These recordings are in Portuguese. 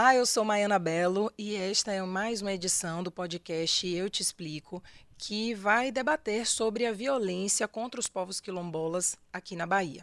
Olá, eu sou Maiana Belo e esta é mais uma edição do podcast Eu Te Explico, que vai debater sobre a violência contra os povos quilombolas aqui na Bahia.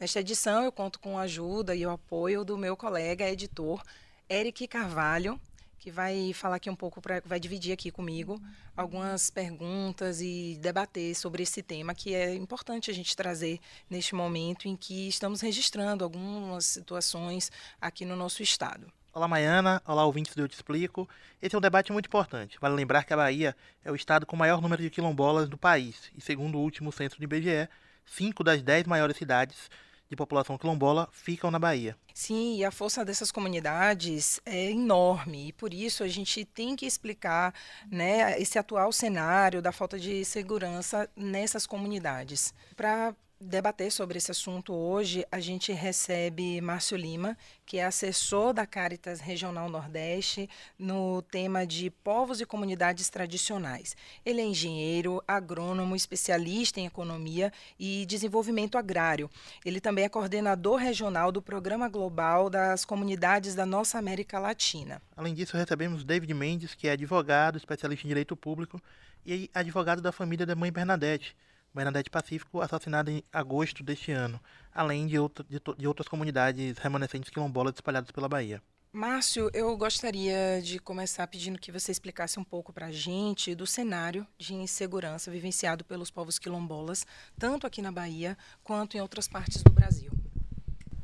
Nesta edição, eu conto com a ajuda e o apoio do meu colega editor, Eric Carvalho, que vai falar aqui um pouco, pra, vai dividir aqui comigo algumas perguntas e debater sobre esse tema que é importante a gente trazer neste momento em que estamos registrando algumas situações aqui no nosso estado. Olá, Maiana. Olá, ouvintes do Eu Te Explico. Esse é um debate muito importante. Vale lembrar que a Bahia é o estado com o maior número de quilombolas do país. E segundo o último censo do IBGE, cinco das dez maiores cidades de população quilombola ficam na Bahia. Sim, e a força dessas comunidades é enorme e por isso a gente tem que explicar né, esse atual cenário da falta de segurança nessas comunidades. Para debater sobre esse assunto hoje, a gente recebe Márcio Lima, que é assessor da Caritas Regional Nordeste no tema de povos e comunidades tradicionais. Ele é engenheiro, agrônomo, especialista em economia e desenvolvimento agrário. Ele também é coordenador regional do Programa Global das Comunidades da Nossa América Latina. Além disso, recebemos David Mendes, que é advogado, especialista em direito público e advogado da família da mãe Bernadette Bernadette Pacífico, assassinada em agosto deste ano, além de, outra, de, de outras comunidades remanescentes quilombolas espalhadas pela Bahia. Márcio, eu gostaria de começar pedindo que você explicasse um pouco para a gente do cenário de insegurança vivenciado pelos povos quilombolas, tanto aqui na Bahia quanto em outras partes do Brasil.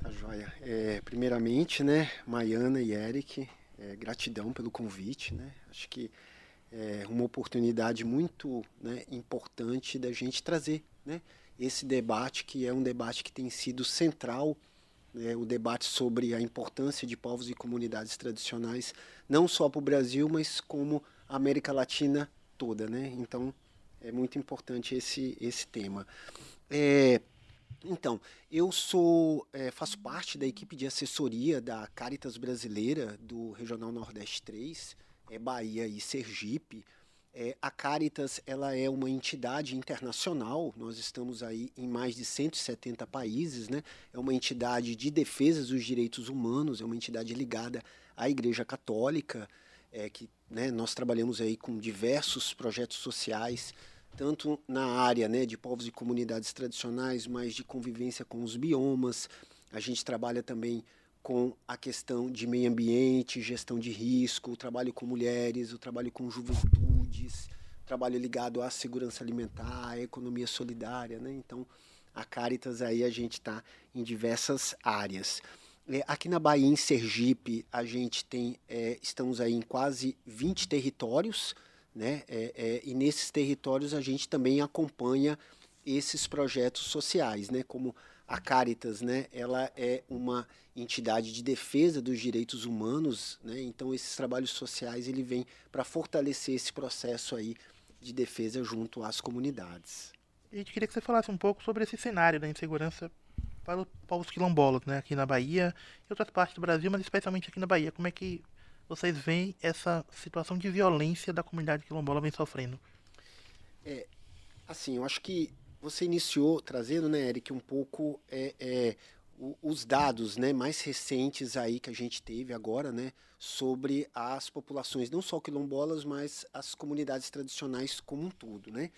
Tá joia. É, primeiramente, né, Maiana e Eric, é, gratidão pelo convite. Né? Acho que é uma oportunidade muito né, importante da gente trazer né, esse debate, que é um debate que tem sido central, né, o debate sobre a importância de povos e comunidades tradicionais, não só para o Brasil, mas como a América Latina toda. Né? Então, é muito importante esse, esse tema. É, então, eu sou, é, faço parte da equipe de assessoria da Caritas Brasileira do Regional Nordeste 3, é, Bahia e Sergipe. É, a Caritas ela é uma entidade internacional, nós estamos aí em mais de 170 países, né? é uma entidade de defesa dos direitos humanos, é uma entidade ligada à Igreja Católica, é, que né, nós trabalhamos aí com diversos projetos sociais, tanto na área né, de povos e comunidades tradicionais, mas de convivência com os biomas, a gente trabalha também com a questão de meio ambiente, gestão de risco, o trabalho com mulheres, o trabalho com juventudes, trabalho ligado à segurança alimentar, à economia solidária, né? Então, a Caritas aí a gente está em diversas áreas. É, aqui na Bahia, em Sergipe, a gente tem, é, estamos aí em quase 20 territórios, né? É, é, e nesses territórios a gente também acompanha esses projetos sociais, né? Como a Caritas, né, ela é uma entidade de defesa dos direitos humanos, né? Então esses trabalhos sociais ele vem para fortalecer esse processo aí de defesa junto às comunidades. E a gente queria que você falasse um pouco sobre esse cenário da insegurança para os povos quilombolas, né, aqui na Bahia e outras partes do Brasil, mas especialmente aqui na Bahia. Como é que vocês veem essa situação de violência da comunidade quilombola vem sofrendo? É, assim, eu acho que você iniciou trazendo, né, Eric, um pouco é, é, os dados né, mais recentes aí que a gente teve agora, né, sobre as populações, não só quilombolas, mas as comunidades tradicionais como um todo, né?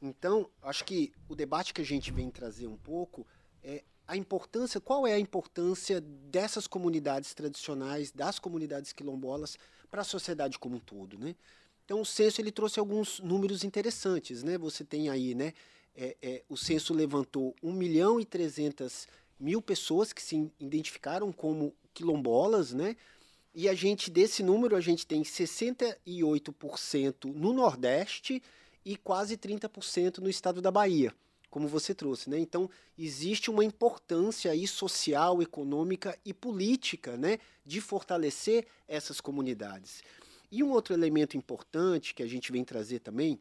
Então, acho que o debate que a gente vem trazer um pouco é a importância, qual é a importância dessas comunidades tradicionais, das comunidades quilombolas para a sociedade como um todo, né? Então, o censo ele trouxe alguns números interessantes, né? Você tem aí, né, é, é, o censo levantou 1 milhão e 300 mil pessoas que se identificaram como quilombolas, né? E a gente, desse número, a gente tem 68% no Nordeste e quase 30% no estado da Bahia, como você trouxe, né? Então, existe uma importância aí social, econômica e política, né? De fortalecer essas comunidades. E um outro elemento importante que a gente vem trazer também,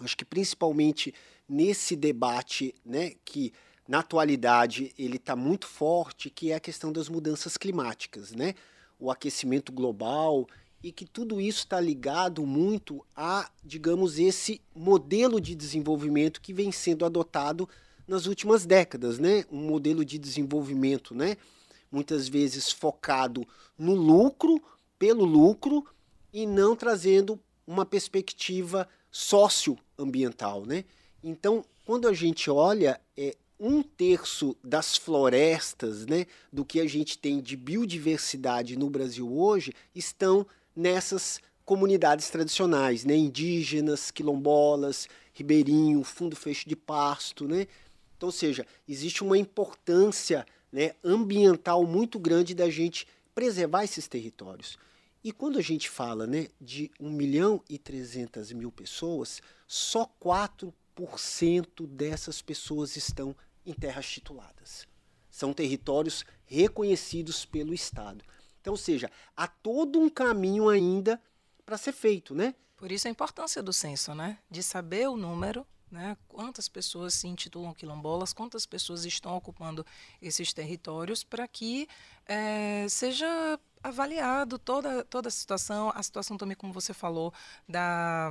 acho que principalmente nesse debate, né, que na atualidade ele está muito forte, que é a questão das mudanças climáticas, né, o aquecimento global e que tudo isso está ligado muito a, digamos, esse modelo de desenvolvimento que vem sendo adotado nas últimas décadas, né, um modelo de desenvolvimento, né, muitas vezes focado no lucro, pelo lucro e não trazendo uma perspectiva socioambiental, né? Então, quando a gente olha, é, um terço das florestas, né, do que a gente tem de biodiversidade no Brasil hoje, estão nessas comunidades tradicionais, né, indígenas, quilombolas, ribeirinho, fundo fecho de pasto, né? Então, ou seja, existe uma importância né, ambiental muito grande da gente preservar esses territórios. E quando a gente fala né, de 1 milhão e 300 mil pessoas, só 4% dessas pessoas estão em terras tituladas. São territórios reconhecidos pelo Estado. Então, ou seja, há todo um caminho ainda para ser feito, né? Por isso a importância do censo, né? De saber o número, né? Quantas pessoas se intitulam quilombolas, quantas pessoas estão ocupando esses territórios para que é, seja avaliado toda, toda a situação, a situação também, como você falou, da,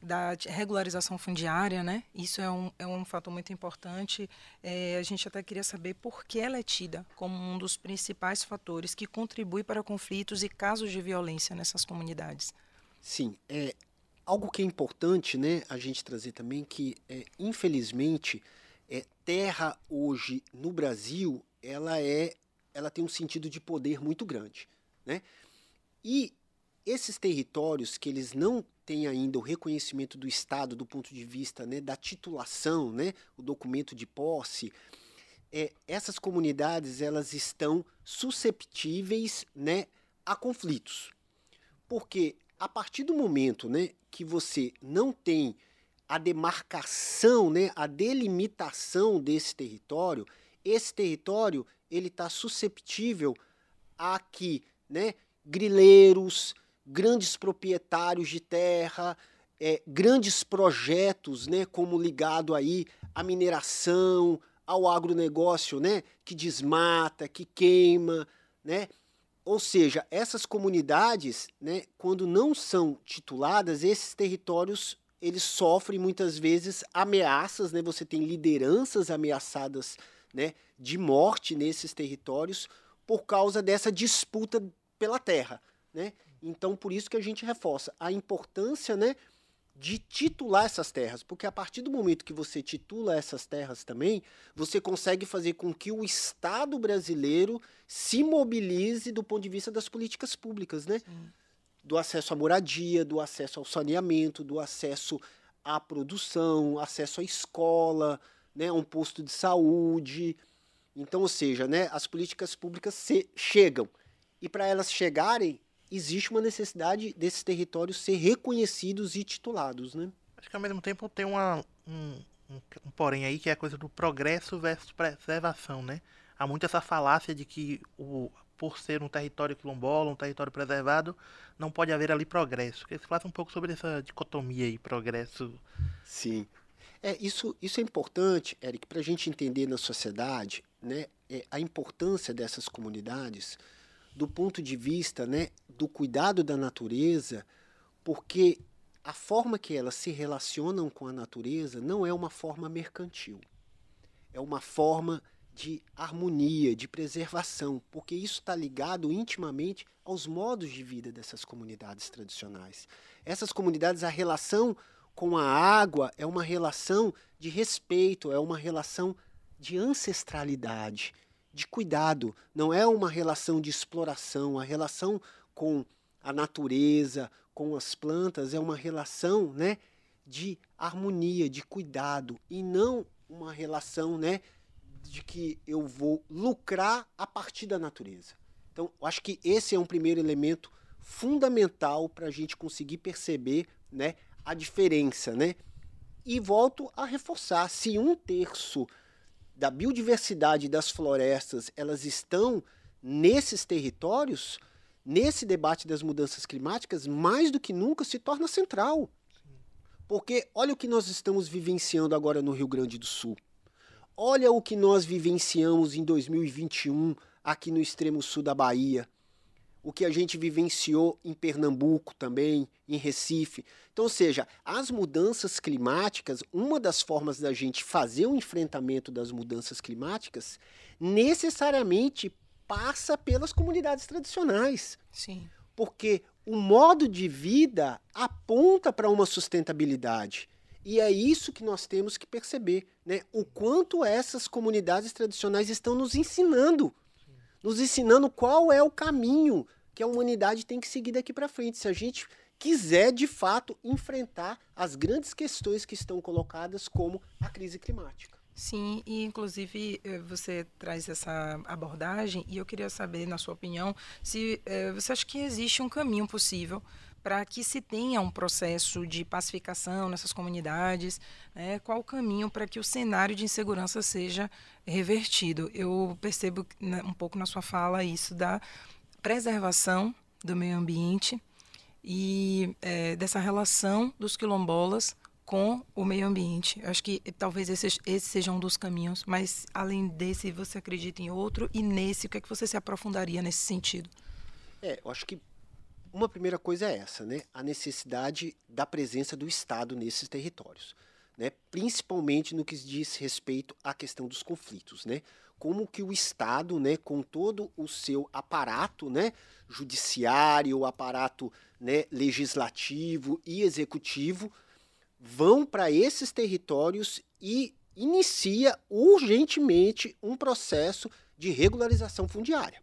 da regularização fundiária, né? Isso é um, é um fator muito importante. É, a gente até queria saber por que ela é tida como um dos principais fatores que contribui para conflitos e casos de violência nessas comunidades. Sim, é algo que é importante, né, a gente trazer também que, é, infelizmente, é, terra hoje no Brasil, ela é, ela tem um sentido de poder muito grande. Né? E esses territórios que eles não têm ainda o reconhecimento do Estado do ponto de vista né, da titulação, né, o documento de posse, é, essas comunidades elas estão susceptíveis né, a conflitos. Porque a partir do momento né, que você não tem a demarcação, né, a delimitação desse território, esse território ele está susceptível a que né? grileiros, grandes proprietários de terra, é, grandes projetos, né? como ligado aí à mineração, ao agronegócio, né? que desmata, que queima, né? Ou seja, essas comunidades, né, quando não são tituladas, esses territórios eles sofrem muitas vezes ameaças, né? Você tem lideranças ameaçadas, né, de morte nesses territórios por causa dessa disputa pela terra, né? Então, por isso que a gente reforça a importância, né, de titular essas terras, porque a partir do momento que você titula essas terras também, você consegue fazer com que o Estado brasileiro se mobilize do ponto de vista das políticas públicas, né? Sim. Do acesso à moradia, do acesso ao saneamento, do acesso à produção, acesso à escola, né, a um posto de saúde, então, ou seja, né, as políticas públicas se, chegam. E para elas chegarem, existe uma necessidade desses territórios ser reconhecidos e titulados. Né? Acho que ao mesmo tempo tem uma, um, um, um porém aí que é a coisa do progresso versus preservação. Né? Há muito essa falácia de que o, por ser um território quilombola, um território preservado, não pode haver ali progresso. Queria que você falasse um pouco sobre essa dicotomia aí, progresso. Sim. É, isso, isso é importante, Eric, para a gente entender na sociedade né, é, a importância dessas comunidades do ponto de vista né, do cuidado da natureza, porque a forma que elas se relacionam com a natureza não é uma forma mercantil, é uma forma de harmonia, de preservação, porque isso está ligado intimamente aos modos de vida dessas comunidades tradicionais. Essas comunidades, a relação com a água é uma relação de respeito, é uma relação de ancestralidade, de cuidado. Não é uma relação de exploração. A relação com a natureza, com as plantas, é uma relação né, de harmonia, de cuidado, e não uma relação né, de que eu vou lucrar a partir da natureza. Então, acho que esse é um primeiro elemento fundamental para a gente conseguir perceber né, a diferença. Né? E volto a reforçar: se um terço da biodiversidade das florestas, elas estão nesses territórios, nesse debate das mudanças climáticas, mais do que nunca se torna central. Porque olha o que nós estamos vivenciando agora no Rio Grande do Sul. Olha o que nós vivenciamos em 2021 aqui no extremo sul da Bahia o que a gente vivenciou em Pernambuco também, em Recife. Então, ou seja, as mudanças climáticas, uma das formas da gente fazer o enfrentamento das mudanças climáticas, necessariamente passa pelas comunidades tradicionais. Sim. porque o modo de vida aponta para uma sustentabilidade. E é isso que nós temos que perceber, né? O quanto essas comunidades tradicionais estão nos ensinando, nos ensinando qual é o caminho que a humanidade tem que seguir daqui para frente. Se a gente quiser de fato enfrentar as grandes questões que estão colocadas, como a crise climática. Sim, e inclusive eh, você traz essa abordagem e eu queria saber, na sua opinião, se eh, você acha que existe um caminho possível para que se tenha um processo de pacificação nessas comunidades, né? qual o caminho para que o cenário de insegurança seja revertido? Eu percebo né, um pouco na sua fala isso da preservação do meio ambiente, e é, dessa relação dos quilombolas com o meio ambiente. Eu acho que talvez esse, esse seja um dos caminhos, mas além desse, você acredita em outro? E nesse, o que é que você se aprofundaria nesse sentido? É, eu acho que uma primeira coisa é essa, né? A necessidade da presença do Estado nesses territórios, né? Principalmente no que diz respeito à questão dos conflitos, né? Como que o Estado, né, com todo o seu aparato, né, judiciário, aparato, né, legislativo e executivo, vão para esses territórios e inicia urgentemente um processo de regularização fundiária.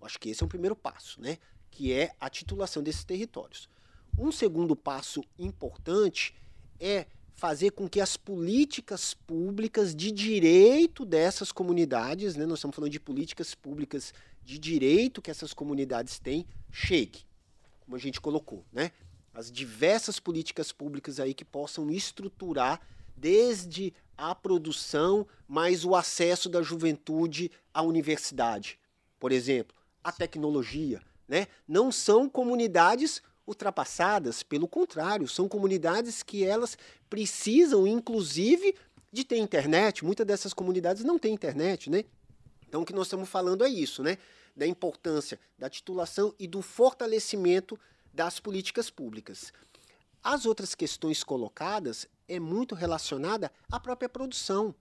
Acho que esse é o primeiro passo, né, que é a titulação desses territórios. Um segundo passo importante é fazer com que as políticas públicas de direito dessas comunidades, né, nós estamos falando de políticas públicas de direito que essas comunidades têm, chegue, como a gente colocou, né? As diversas políticas públicas aí que possam estruturar desde a produção, mais o acesso da juventude à universidade, por exemplo, a tecnologia, né? Não são comunidades ultrapassadas, pelo contrário, são comunidades que elas precisam, inclusive, de ter internet. Muitas dessas comunidades não têm internet, né? Então, o que nós estamos falando é isso, né? Da importância da titulação e do fortalecimento das políticas públicas. As outras questões colocadas é muito relacionada à própria produção.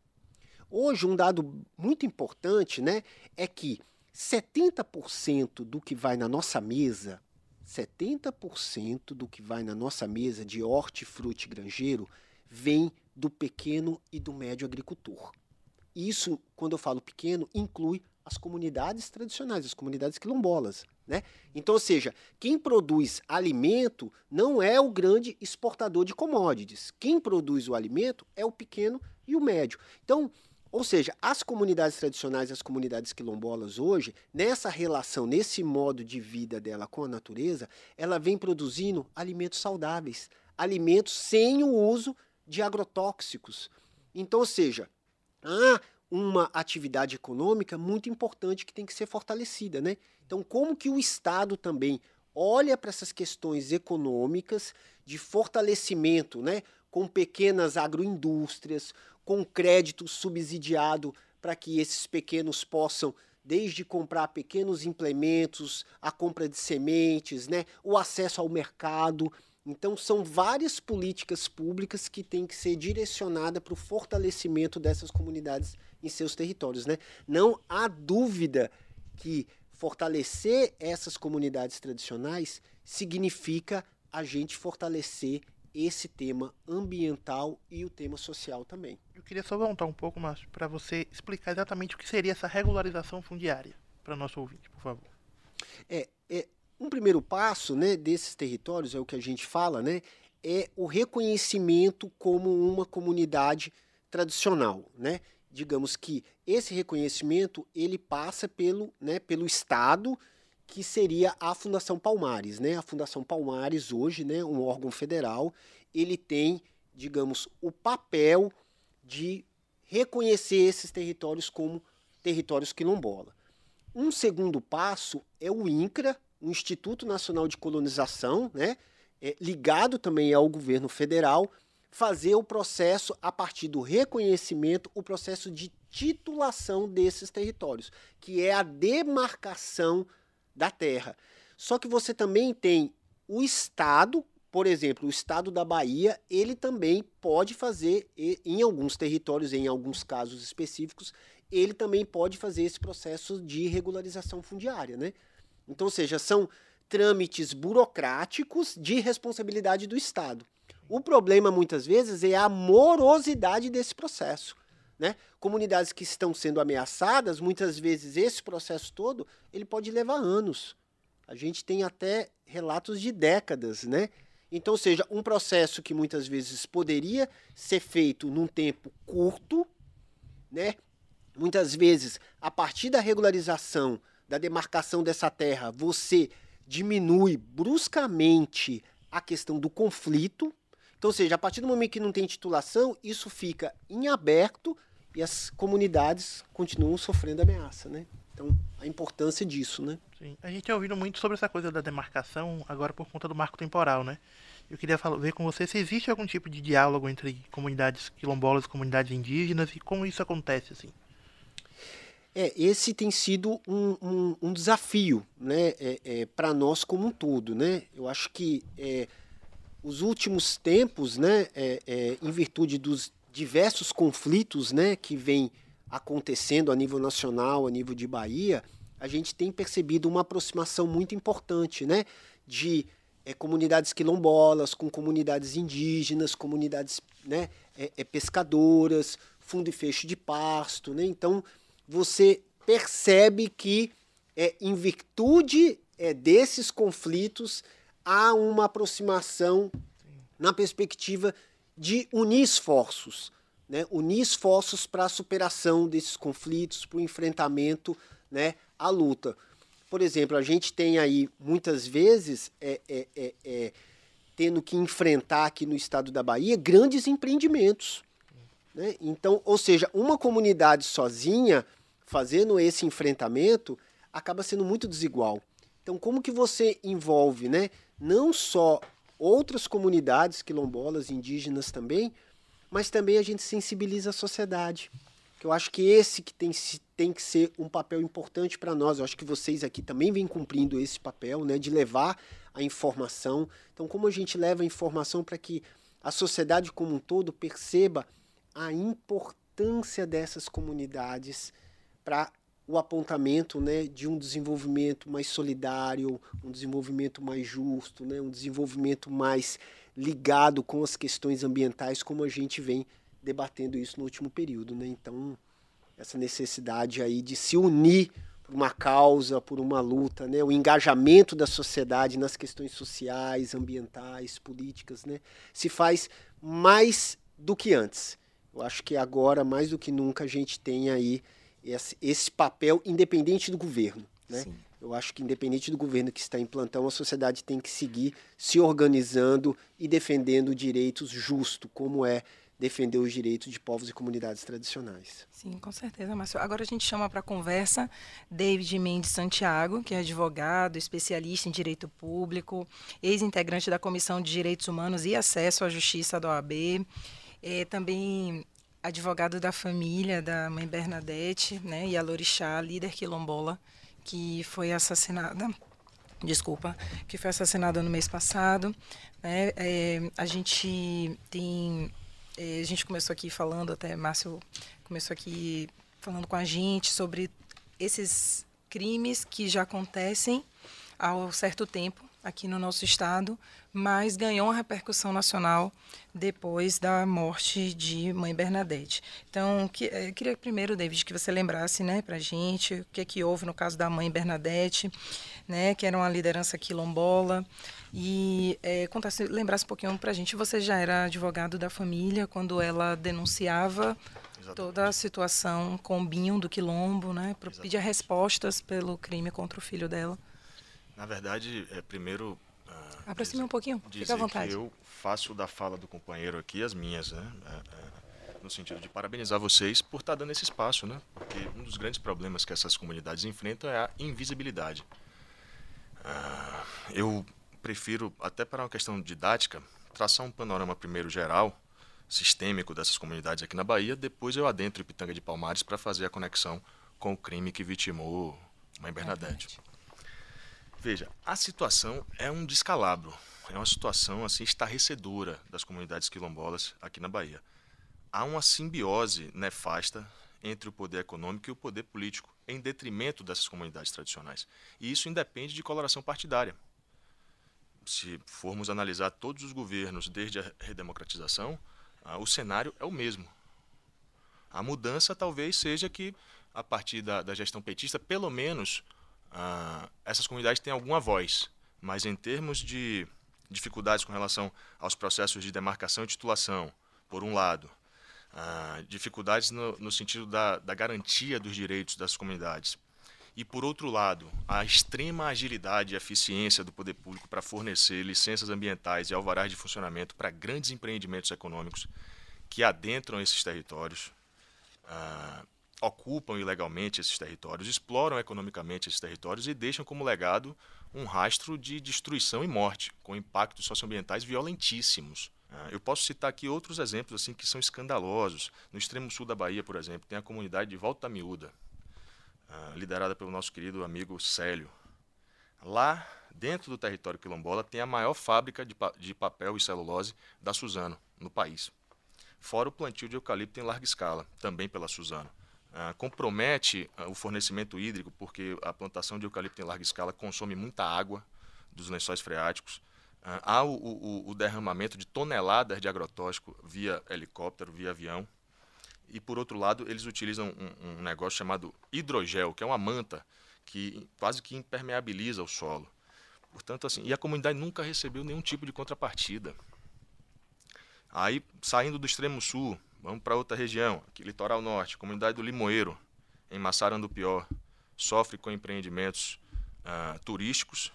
Hoje, um dado muito importante né, é que 70% do que vai na nossa mesa 70% do que vai na nossa mesa de hortifruti granjeiro vem do pequeno e do médio agricultor. Isso, quando eu falo pequeno, inclui as comunidades tradicionais, as comunidades quilombolas. Né? Então, ou seja, quem produz alimento não é o grande exportador de commodities. Quem produz o alimento é o pequeno e o médio. Então, ou seja, as comunidades tradicionais, as comunidades quilombolas hoje, nessa relação, nesse modo de vida dela com a natureza, ela vem produzindo alimentos saudáveis, alimentos sem o uso de agrotóxicos. Então, ou seja, há uma atividade econômica muito importante que tem que ser fortalecida, né? Então, como que o Estado também olha para essas questões econômicas de fortalecimento, né, com pequenas agroindústrias, com crédito subsidiado para que esses pequenos possam desde comprar pequenos implementos, a compra de sementes, né, o acesso ao mercado. Então são várias políticas públicas que têm que ser direcionadas para o fortalecimento dessas comunidades em seus territórios, né? Não há dúvida que fortalecer essas comunidades tradicionais significa a gente fortalecer esse tema ambiental e o tema social também. Eu queria só voltar um pouco, Márcio, para você explicar exatamente o que seria essa regularização fundiária para nosso ouvinte, por favor. É, é um primeiro passo, né, desses territórios é o que a gente fala, né, é o reconhecimento como uma comunidade tradicional, né? Digamos que esse reconhecimento ele passa pelo, né, pelo Estado que seria a Fundação Palmares, né? A Fundação Palmares hoje, né, um órgão federal, ele tem, digamos, o papel de reconhecer esses territórios como territórios quilombola. Um segundo passo é o INCRA, o Instituto Nacional de Colonização, né, é, ligado também ao governo federal, fazer o processo a partir do reconhecimento, o processo de titulação desses territórios, que é a demarcação da terra. Só que você também tem o Estado, por exemplo, o Estado da Bahia, ele também pode fazer, em alguns territórios, em alguns casos específicos, ele também pode fazer esse processo de regularização fundiária, né? Então, ou seja, são trâmites burocráticos de responsabilidade do Estado. O problema, muitas vezes, é a morosidade desse processo. Né? Comunidades que estão sendo ameaçadas, muitas vezes esse processo todo, ele pode levar anos. A gente tem até relatos de décadas, né? Então, seja, um processo que muitas vezes poderia ser feito num tempo curto, né? Muitas vezes, a partir da regularização, da demarcação dessa terra, você diminui bruscamente a questão do conflito. Então, ou seja, a partir do momento que não tem titulação, isso fica em aberto e as comunidades continuam sofrendo ameaça, né? Então, a importância disso, né? Sim. A gente tem ouvido muito sobre essa coisa da demarcação agora por conta do marco temporal, né? Eu queria falar, ver com você se existe algum tipo de diálogo entre comunidades quilombolas e comunidades indígenas e como isso acontece, assim. É, esse tem sido um, um, um desafio né, é, é, para nós como um todo. Né? Eu acho que é, os últimos tempos, né, é, é, em virtude dos diversos conflitos né, que vêm acontecendo a nível nacional, a nível de Bahia, a gente tem percebido uma aproximação muito importante né, de comunidades quilombolas com comunidades indígenas, comunidades né, pescadoras, fundo e fecho de pasto. Né? Então, você percebe que, é, em virtude é, desses conflitos, há uma aproximação na perspectiva de unir esforços, né? unir esforços para a superação desses conflitos, para o enfrentamento, né? à luta. Por exemplo, a gente tem aí muitas vezes é, é, é, é tendo que enfrentar aqui no estado da Bahia grandes empreendimentos. Né? Então, ou seja, uma comunidade sozinha fazendo esse enfrentamento acaba sendo muito desigual. Então, como que você envolve, né, não só outras comunidades quilombolas, indígenas também, mas também a gente sensibiliza a sociedade. Que eu acho que esse que tem, tem que ser um papel importante para nós. Eu acho que vocês aqui também vêm cumprindo esse papel, né, de levar a informação. Então, como a gente leva a informação para que a sociedade como um todo perceba a importância dessas comunidades para o apontamento né, de um desenvolvimento mais solidário, um desenvolvimento mais justo, né, um desenvolvimento mais ligado com as questões ambientais, como a gente vem debatendo isso no último período. Né? Então, essa necessidade aí de se unir por uma causa, por uma luta, né? o engajamento da sociedade nas questões sociais, ambientais, políticas, né? se faz mais do que antes. Eu acho que agora, mais do que nunca, a gente tem aí esse, esse papel independente do governo. Né? Sim. Eu acho que, independente do governo que está em plantão, a sociedade tem que seguir se organizando e defendendo direitos justos, como é defender os direitos de povos e comunidades tradicionais. Sim, com certeza, Márcio. Agora a gente chama para conversa David Mendes Santiago, que é advogado, especialista em direito público, ex-integrante da Comissão de Direitos Humanos e Acesso à Justiça da OAB, é, também advogado da família da mãe Bernadette, né, e a Lorixá, líder quilombola, que foi assassinada, desculpa, que foi assassinada no mês passado. Né, é, a gente tem, é, a gente começou aqui falando, até Márcio começou aqui falando com a gente sobre esses crimes que já acontecem há um certo tempo aqui no nosso estado, mas ganhou uma repercussão nacional depois da morte de Mãe Bernadette. Então, que, eu eh, queria primeiro, David, que você lembrasse né, para a gente o que, é que houve no caso da Mãe Bernadette, né, que era uma liderança quilombola, e é, contasse, lembrasse um pouquinho para a gente. Você já era advogado da família quando ela denunciava Exatamente. toda a situação com o Binho do Quilombo, né, pedir respostas pelo crime contra o filho dela. Na verdade, é, primeiro. Aproxime um pouquinho, fica à vontade. eu faço da fala do companheiro aqui as minhas, né? É, é, no sentido de parabenizar vocês por estar dando esse espaço, né? Porque um dos grandes problemas que essas comunidades enfrentam é a invisibilidade. Uh, eu prefiro, até para uma questão didática, traçar um panorama primeiro geral, sistêmico dessas comunidades aqui na Bahia, depois eu adentro em Pitanga de Palmares para fazer a conexão com o crime que vitimou Mãe Bernadette. Veja, a situação é um descalabro, é uma situação assim estarrecedora das comunidades quilombolas aqui na Bahia. Há uma simbiose nefasta entre o poder econômico e o poder político, em detrimento dessas comunidades tradicionais. E isso independe de coloração partidária. se formos analisar todos os governos desde a redemocratização, ah, o cenário é o mesmo. A mudança talvez seja que, a partir da, da gestão petista, pelo menos ah, essas comunidades têm alguma voz. Mas em termos de dificuldades com relação aos processos de demarcação e titulação, por um lado, ah, dificuldades no, no sentido da, da garantia dos direitos das comunidades, e, por outro lado, a extrema agilidade e eficiência do poder público para fornecer licenças ambientais e alvarás de funcionamento para grandes empreendimentos econômicos que adentram esses territórios, ah, ocupam ilegalmente esses territórios, exploram economicamente esses territórios e deixam como legado um rastro de destruição e morte, com impactos socioambientais violentíssimos. Ah, eu posso citar aqui outros exemplos assim que são escandalosos. No extremo sul da Bahia, por exemplo, tem a comunidade de Volta Miúda, ah, liderada pelo nosso querido amigo Célio. Lá, dentro do território quilombola, tem a maior fábrica de, pa de papel e celulose da Suzano, no país. Fora o plantio de eucalipto em larga escala, também pela Suzano. Uh, compromete uh, o fornecimento hídrico, porque a plantação de eucalipto em larga escala consome muita água dos lençóis freáticos. Uh, há o, o, o, derramamento de toneladas de agrotóxico via helicóptero, via avião. E por outro lado, eles utilizam um, um negócio chamado hidrogel, que é uma manta que quase que impermeabiliza o solo. Portanto, assim, e a comunidade nunca recebeu nenhum tipo de contrapartida. Aí, saindo do extremo sul, vamos para outra região, aqui litoral norte, comunidade do Limoeiro, em Massarandupió, sofre com empreendimentos uh, turísticos,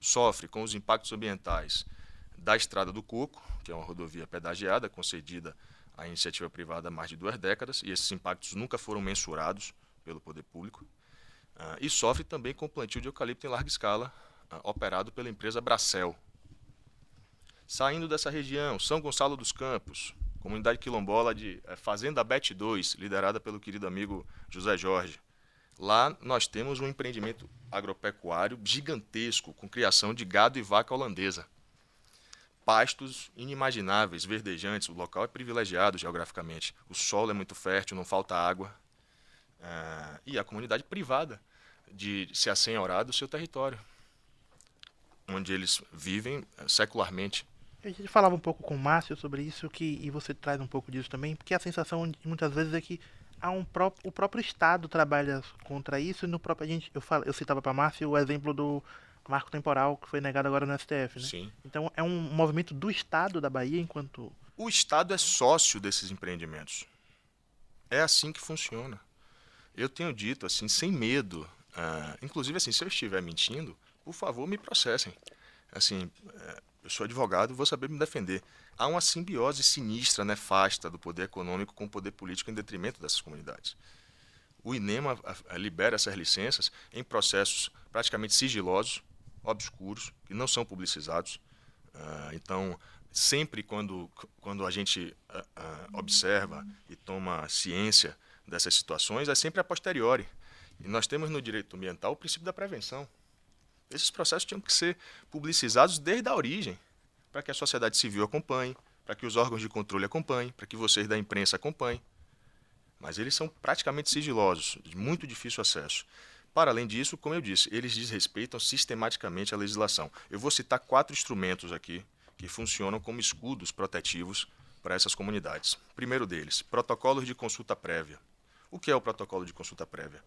sofre com os impactos ambientais da Estrada do Coco, que é uma rodovia pedagiada concedida a iniciativa privada há mais de duas décadas e esses impactos nunca foram mensurados pelo poder público. Uh, e sofre também com o plantio de eucalipto em larga escala, uh, operado pela empresa Bracel. Saindo dessa região, São Gonçalo dos Campos, comunidade quilombola de uh, Fazenda Bet 2, liderada pelo querido amigo José Jorge. Lá nós temos um empreendimento agropecuário gigantesco, com criação de gado e vaca holandesa pastos inimagináveis, verdejantes. O local é privilegiado geograficamente. O solo é muito fértil, não falta água. Ah, e a comunidade privada de se assenhorar do seu território, onde eles vivem eh, secularmente. A gente falava um pouco com o Márcio sobre isso, que, e você traz um pouco disso também, porque a sensação muitas vezes é que há um pró o próprio Estado trabalha contra isso, e no próprio. A gente, eu, falo, eu citava para Márcio o exemplo do marco temporal que foi negado agora no STF, né? Sim. Então é um movimento do Estado da Bahia enquanto. O Estado é sócio desses empreendimentos. É assim que funciona. Eu tenho dito assim, sem medo. Uh, inclusive, assim, se eu estiver mentindo, por favor, me processem. Assim, uh, eu sou advogado, vou saber me defender. Há uma simbiose sinistra, nefasta do poder econômico com o poder político em detrimento dessas comunidades. O INEMA libera essas licenças em processos praticamente sigilosos, obscuros, que não são publicizados. Uh, então, sempre quando, quando a gente uh, uh, observa e toma ciência dessas situações, é sempre a posteriori. E nós temos no direito ambiental o princípio da prevenção. Esses processos tinham que ser publicizados desde a origem, para que a sociedade civil acompanhe, para que os órgãos de controle acompanhem, para que vocês da imprensa acompanhem. Mas eles são praticamente sigilosos, de muito difícil acesso. Para além disso, como eu disse, eles desrespeitam sistematicamente a legislação. Eu vou citar quatro instrumentos aqui que funcionam como escudos protetivos para essas comunidades. Primeiro deles, protocolos de consulta prévia. O que é o protocolo de consulta prévia?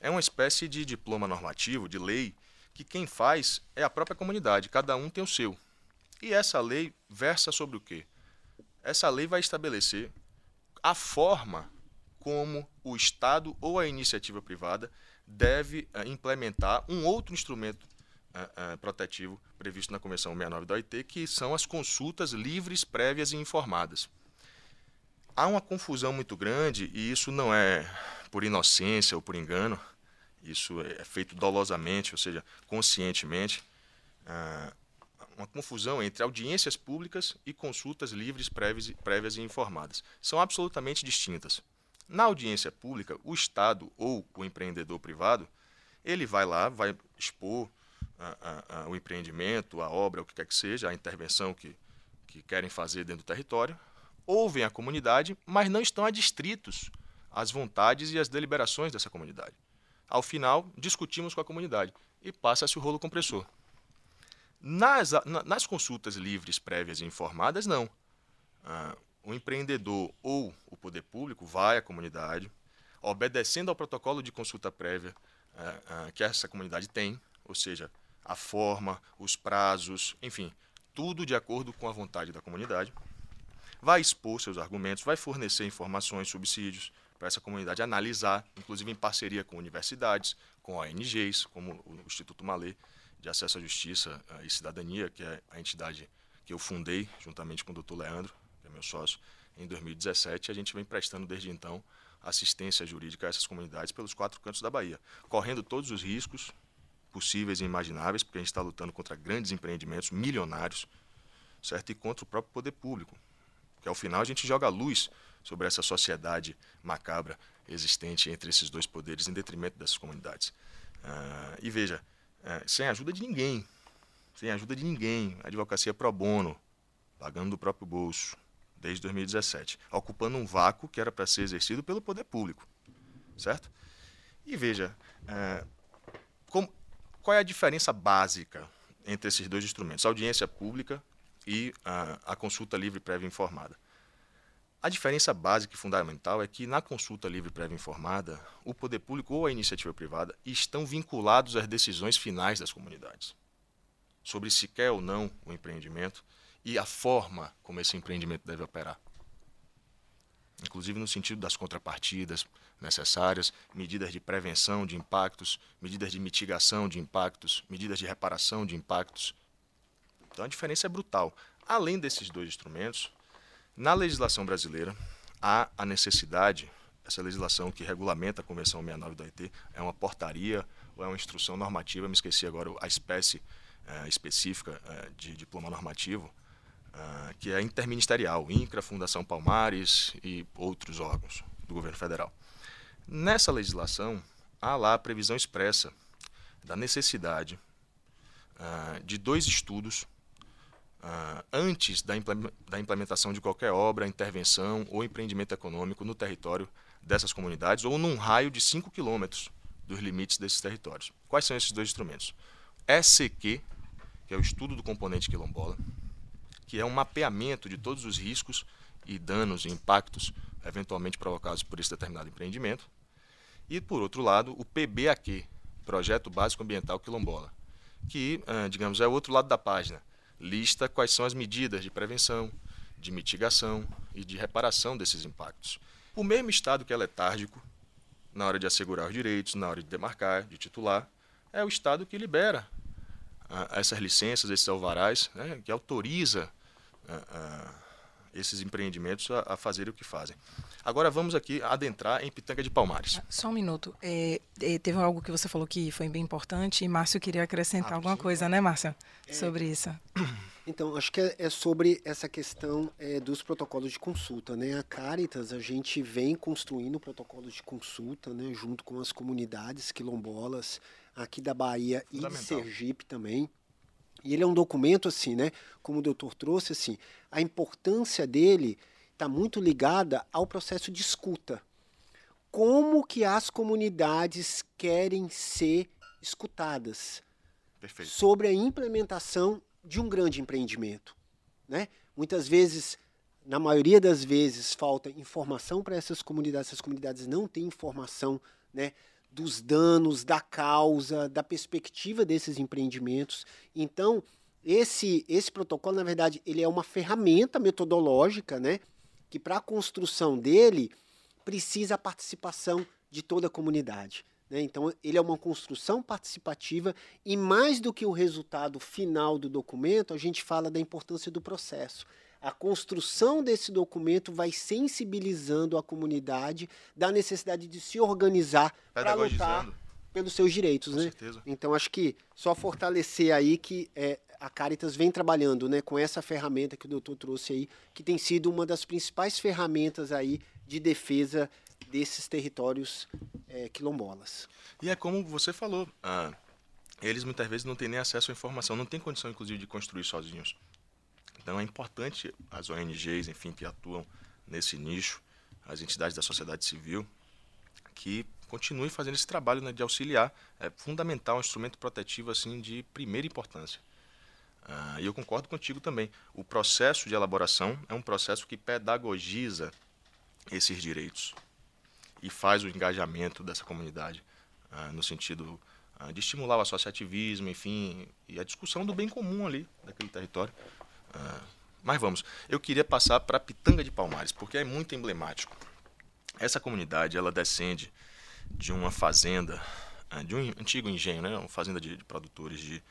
É uma espécie de diploma normativo, de lei, que quem faz é a própria comunidade, cada um tem o seu. E essa lei versa sobre o quê? Essa lei vai estabelecer a forma como o Estado ou a iniciativa privada deve uh, implementar um outro instrumento uh, uh, protetivo previsto na Convenção 69 da OIT, que são as consultas livres, prévias e informadas. Há uma confusão muito grande, e isso não é por inocência ou por engano, isso é feito dolosamente, ou seja, conscientemente, uma confusão entre audiências públicas e consultas livres, prévias, prévias e informadas. São absolutamente distintas. Na audiência pública, o Estado ou o empreendedor privado, ele vai lá, vai expor a, a, a, o empreendimento, a obra, o que quer que seja, a intervenção que, que querem fazer dentro do território, ouvem a comunidade, mas não estão adstritos às vontades e às deliberações dessa comunidade. Ao final, discutimos com a comunidade e passa-se o rolo compressor. Nas, nas consultas livres, prévias e informadas, não. Ah, o empreendedor ou o poder público vai à comunidade, obedecendo ao protocolo de consulta prévia ah, ah, que essa comunidade tem, ou seja, a forma, os prazos, enfim, tudo de acordo com a vontade da comunidade. Vai expor seus argumentos, vai fornecer informações, subsídios para essa comunidade analisar, inclusive em parceria com universidades, com ONGs, como o Instituto Malê de Acesso à Justiça e Cidadania, que é a entidade que eu fundei juntamente com o Dr. Leandro, que é meu sócio, em 2017. A gente vem prestando desde então assistência jurídica a essas comunidades pelos quatro cantos da Bahia, correndo todos os riscos possíveis e imagináveis, porque a gente está lutando contra grandes empreendimentos milionários, certo? E contra o próprio poder público, que ao final a gente joga a luz sobre essa sociedade macabra existente entre esses dois poderes em detrimento dessas comunidades. Uh, e veja, uh, sem ajuda de ninguém, sem ajuda de ninguém, advocacia pro bono, pagando do próprio bolso, desde 2017, ocupando um vácuo que era para ser exercido pelo poder público, certo? E veja, uh, como, qual é a diferença básica entre esses dois instrumentos, a audiência pública e a, a consulta livre prévia informada? A diferença básica e fundamental é que na consulta livre prévia informada, o poder público ou a iniciativa privada estão vinculados às decisões finais das comunidades sobre se quer ou não o empreendimento e a forma como esse empreendimento deve operar. Inclusive no sentido das contrapartidas necessárias, medidas de prevenção de impactos, medidas de mitigação de impactos, medidas de reparação de impactos. Então a diferença é brutal. Além desses dois instrumentos, na legislação brasileira, há a necessidade, essa legislação que regulamenta a Convenção 69 da OIT, é uma portaria ou é uma instrução normativa, me esqueci agora a espécie é, específica é, de diploma normativo, é, que é interministerial, INCRA, Fundação Palmares e outros órgãos do governo federal. Nessa legislação, há lá a previsão expressa da necessidade de dois estudos uh, antes da, implementação de qualquer obra, intervenção ou empreendimento econômico no território dessas comunidades ou num raio de 5 quilômetros dos limites desses territórios. Quais são esses dois instrumentos? SQ, que é o estudo do componente quilombola, que é um mapeamento de todos os riscos e danos e impactos eventualmente provocados por esse determinado empreendimento. E, por outro lado, o PBAQ, Projeto Básico Ambiental Quilombola, que, ah, digamos, é o outro lado da página, lista quais são as medidas de prevenção, de mitigação e de reparação desses impactos. O mesmo Estado que é letárgico na hora de assegurar os direitos, na hora de demarcar, de titular, é o Estado que libera ah, essas licenças, esses alvarás, né, que autoriza ah, ah, esses empreendimentos a, a fazerem o que fazem. Agora vamos aqui adentrar em Pitanga de Palmares. Ah, só um minuto. É, é, teve algo que você falou que foi bem importante e Márcio queria acrescentar ah, alguma sim. coisa, né, Márcio? É... Sobre isso. Então, acho que é, é sobre essa questão é, dos protocolos de consulta. Né? A Caritas, a gente vem construindo protocolos de consulta né, junto com as comunidades quilombolas aqui da Bahia e de Sergipe também. E ele é um documento, assim, né? Como o doutor trouxe, assim, a importância dele está muito ligada ao processo de escuta. Como que as comunidades querem ser escutadas Perfeito. sobre a implementação de um grande empreendimento, né? Muitas vezes, na maioria das vezes, falta informação para essas comunidades. Essas comunidades não têm informação, né? Dos danos, da causa, da perspectiva desses empreendimentos. Então, esse esse protocolo, na verdade, ele é uma ferramenta metodológica, né? que para a construção dele precisa a participação de toda a comunidade. Né? Então, ele é uma construção participativa e, mais do que o resultado final do documento, a gente fala da importância do processo. A construção desse documento vai sensibilizando a comunidade da necessidade de se organizar para lutar pelos seus direitos, com né? Certeza. Então acho que só fortalecer aí que é, a Caritas vem trabalhando né, com essa ferramenta que o doutor trouxe aí, que tem sido uma das principais ferramentas aí de defesa desses territórios é, quilombolas. E é como você falou, ah, eles muitas vezes não têm nem acesso à informação, não têm condição, inclusive, de construir sozinhos. Então é importante as ONGs, enfim, que atuam nesse nicho, as entidades da sociedade civil, que continuem fazendo esse trabalho né, de auxiliar. É fundamental, um instrumento protetivo assim de primeira importância. Uh, e eu concordo contigo também. O processo de elaboração é um processo que pedagogiza esses direitos e faz o engajamento dessa comunidade uh, no sentido uh, de estimular o associativismo, enfim, e a discussão do bem comum ali daquele território. Mas vamos, eu queria passar para Pitanga de Palmares, porque é muito emblemático. Essa comunidade ela descende de uma fazenda, de um antigo engenho, né, uma fazenda de, de produtores de,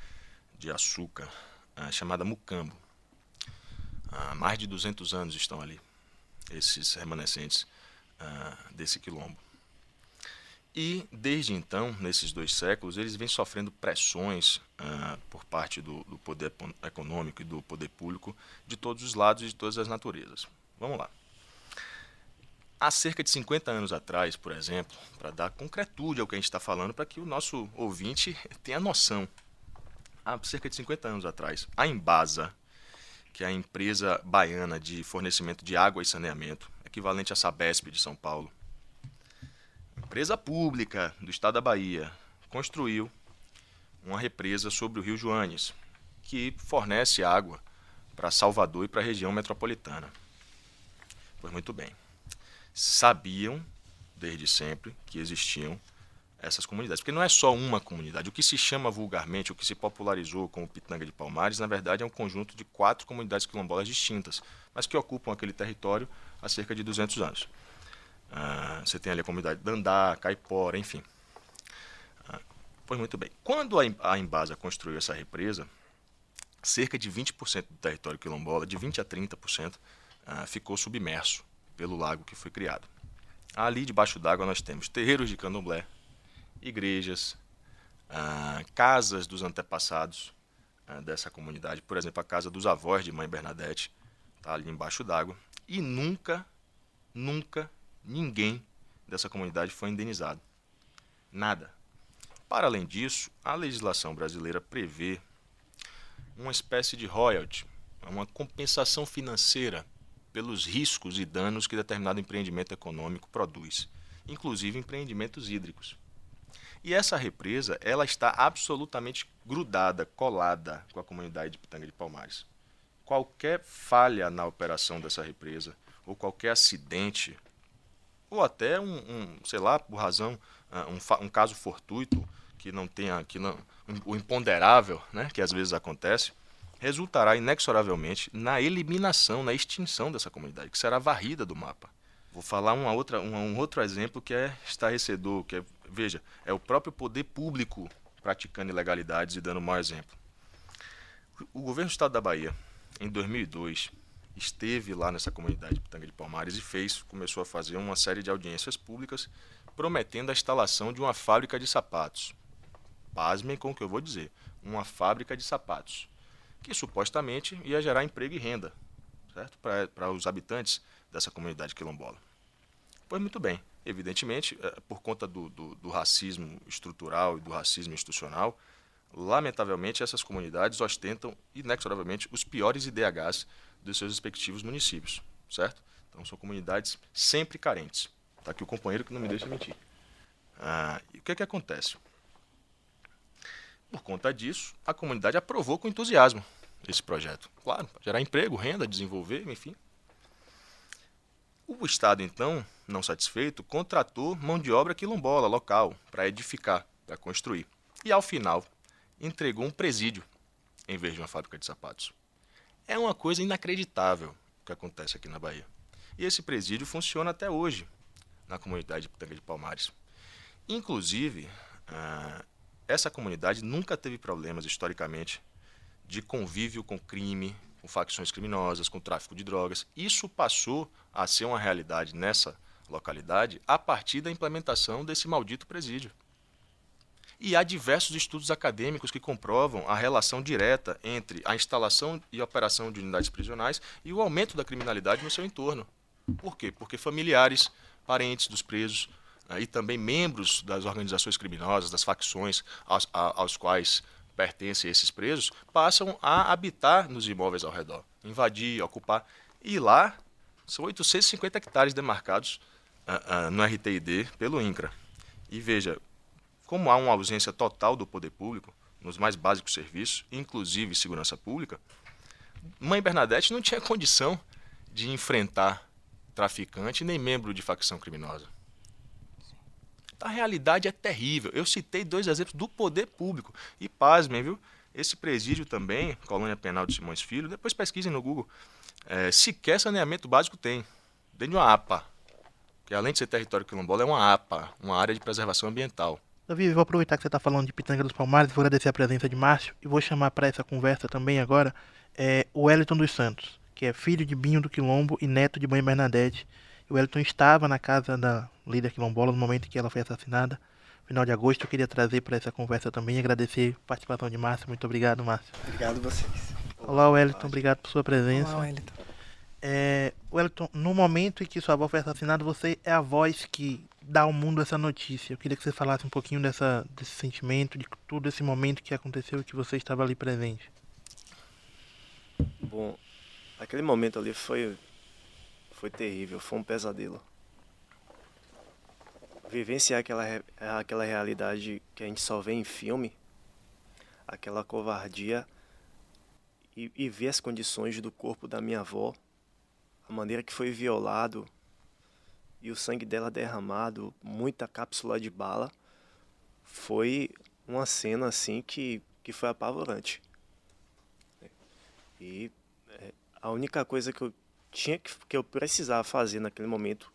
de açúcar ah, chamada Mucambo. Há mais de 200 anos estão ali, esses remanescentes ah, desse quilombo. E desde então, nesses dois séculos, eles vêm sofrendo pressões ah, por parte do, do, poder econômico e do poder público de todos os lados e de todas as naturezas. Vamos lá. Há cerca de 50 anos atrás, por exemplo, para dar concretude ao que a gente está falando, para que o nosso ouvinte tenha noção há cerca de 50 anos atrás. A Embasa, que é a empresa baiana de fornecimento de água e saneamento, equivalente à Sabesp de São Paulo, empresa pública do estado da Bahia, construiu uma represa sobre o Rio Joanes, que fornece água para Salvador e para a região metropolitana. Pois muito bem. Sabiam desde sempre que existiam essas comunidades. Porque não é só uma comunidade. O que se chama vulgarmente, o que se popularizou como Pitanga de Palmares, na verdade é um conjunto de quatro comunidades quilombolas distintas, mas que ocupam aquele território há cerca de 200 anos. Ah, você tem ali a comunidade Dandá, Caipora, enfim. Ah, pois muito bem. Quando a Embasa construiu essa represa, cerca de 20% do território quilombola, de 20% a 30%, ah, ficou submerso pelo lago que foi criado. Ali debaixo d'água nós temos terreiros de candomblé, igrejas, ah, casas dos antepassados dessa comunidade. Por exemplo, a casa dos avós de Mãe Bernadette está ali embaixo d'água. E nunca, nunca ninguém dessa comunidade foi indenizado. Nada. Para além disso, a legislação brasileira prevê uma espécie de royalty, uma compensação financeira pelos riscos e danos que determinado empreendimento econômico produz, inclusive empreendimentos hídricos. E essa represa, ela está absolutamente grudada, colada com a comunidade de Pitanga de Palmares. Qualquer falha na operação dessa represa, ou qualquer acidente, ou até um, um sei lá, por razão, ah, um, um, caso fortuito que não tenha, que não, o imponderável, né, que às vezes acontece, resultará inexoravelmente na eliminação, na extinção dessa comunidade, que será varrida do mapa. Vou falar uma outra, um, outro exemplo que é estarrecedor, que é Veja, é o próprio poder público praticando ilegalidades e dando mau exemplo. O governo do estado da Bahia, em 2002, esteve lá nessa comunidade de Pitanga de Palmares e fez, começou a fazer uma série de audiências públicas prometendo a instalação de uma fábrica de sapatos. Pasmem com o que eu vou dizer, uma fábrica de sapatos, que supostamente ia gerar emprego e renda, certo? Para os habitantes dessa comunidade quilombola. Pois muito bem, evidentemente, é, por conta do, do, do, racismo estrutural e do racismo institucional, lamentavelmente essas comunidades ostentam inexoravelmente os piores IDHs dos seus respectivos municípios, certo? Então são comunidades sempre carentes. Está aqui o companheiro que não me deixa mentir. Ah, e o que, é que acontece? Por conta disso, a comunidade aprovou com entusiasmo esse projeto. Claro, para gerar emprego, renda, desenvolver, enfim. O Estado, então, não satisfeito, contratou mão de obra quilombola local para edificar, para construir. E ao final, entregou um presídio em vez de uma fábrica de sapatos. É uma coisa inacreditável o que acontece aqui na Bahia. E esse presídio funciona até hoje na comunidade de Pitanga de Palmares. Inclusive, ah, essa comunidade nunca teve problemas historicamente de convívio com crime, com facções criminosas, com tráfico de drogas. Isso passou a ser uma realidade nessa localidade a partir da implementação desse maldito presídio. E há diversos estudos acadêmicos que comprovam a relação direta entre a instalação e operação de unidades prisionais e o aumento da criminalidade no seu entorno. Por quê? Porque familiares, parentes dos presos né, e também membros das organizações criminosas, das facções aos, aos quais pertencem esses presos, passam a habitar nos imóveis ao redor, invadir, ocupar. E lá são 850 hectares demarcados uh, uh, no RTID pelo INCRA. E veja, como há uma ausência total do poder público, nos mais básicos serviços, inclusive segurança pública, Mãe Bernadette não tinha condição de enfrentar traficante nem membro de facção criminosa. A realidade é terrível. Eu citei dois exemplos do poder público. E pasmem, viu? Esse presídio também, Colônia Penal de Simões Filho, depois pesquisem no Google, é, sequer saneamento básico tem. Dentro de uma APA. Que além de ser território quilombola, é uma APA, uma área de preservação ambiental. Davi, vou aproveitar que você está falando de Pitanga dos Palmares, vou agradecer a presença de Márcio e vou chamar para essa conversa também agora é, o Wellington dos Santos, que é filho de Binho do Quilombo e neto de Mãe Bernadette. O Wellington estava na casa da líder quilombola no momento em que ela foi assassinada, final de agosto. Eu queria trazer para essa conversa também e agradecer a participação de Márcio. Muito obrigado, Márcio. Obrigado a vocês. Olá, Wellington. Obrigado por sua presença. Olá, Wellington. É, Wellington, no momento em que sua avó foi assassinada, você é a voz que dá ao mundo essa notícia. Eu queria que você falasse um pouquinho dessa, desse sentimento, de todo esse momento que aconteceu e que você estava ali presente. Bom, aquele momento ali foi foi terrível, foi um pesadelo. Vivenciar aquela, aquela realidade que a gente só vê em filme, aquela covardia, e, e ver as condições do corpo da minha avó, a maneira que foi violado e o sangue dela derramado, muita cápsula de bala, foi uma cena assim que, que foi apavorante. E é, a única coisa que eu tinha que, que eu precisava fazer naquele momento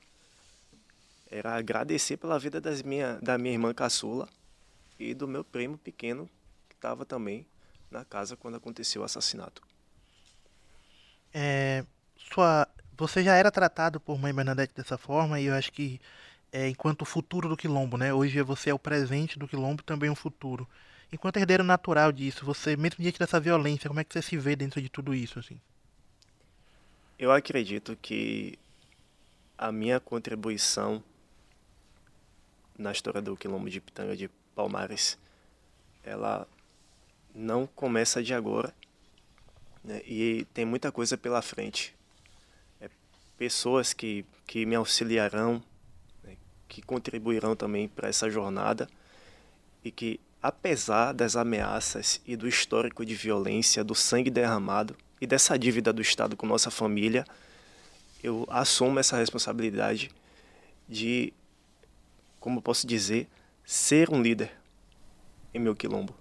era agradecer pela vida das minha, da minha irmã caçula e do meu primo pequeno que estava também na casa quando aconteceu o assassinato. É, sua, você já era tratado por Mãe Bernadette dessa forma e eu acho que é, enquanto o futuro do quilombo, né? Hoje você é o presente do quilombo e também o futuro. Enquanto herdeiro natural disso, você mesmo diante dessa violência, como é que você se vê dentro de tudo isso, assim? Eu acredito que a minha contribuição na história do quilombo de Pitanga de Palmares, ela não começa de agora né? e tem muita coisa pela frente. Pessoas que, que me auxiliarão, né? que contribuirão também para essa jornada e que, apesar das ameaças e do histórico de violência, do sangue derramado, e dessa dívida do Estado com nossa família, eu assumo essa responsabilidade de, como posso dizer, ser um líder em meu quilombo.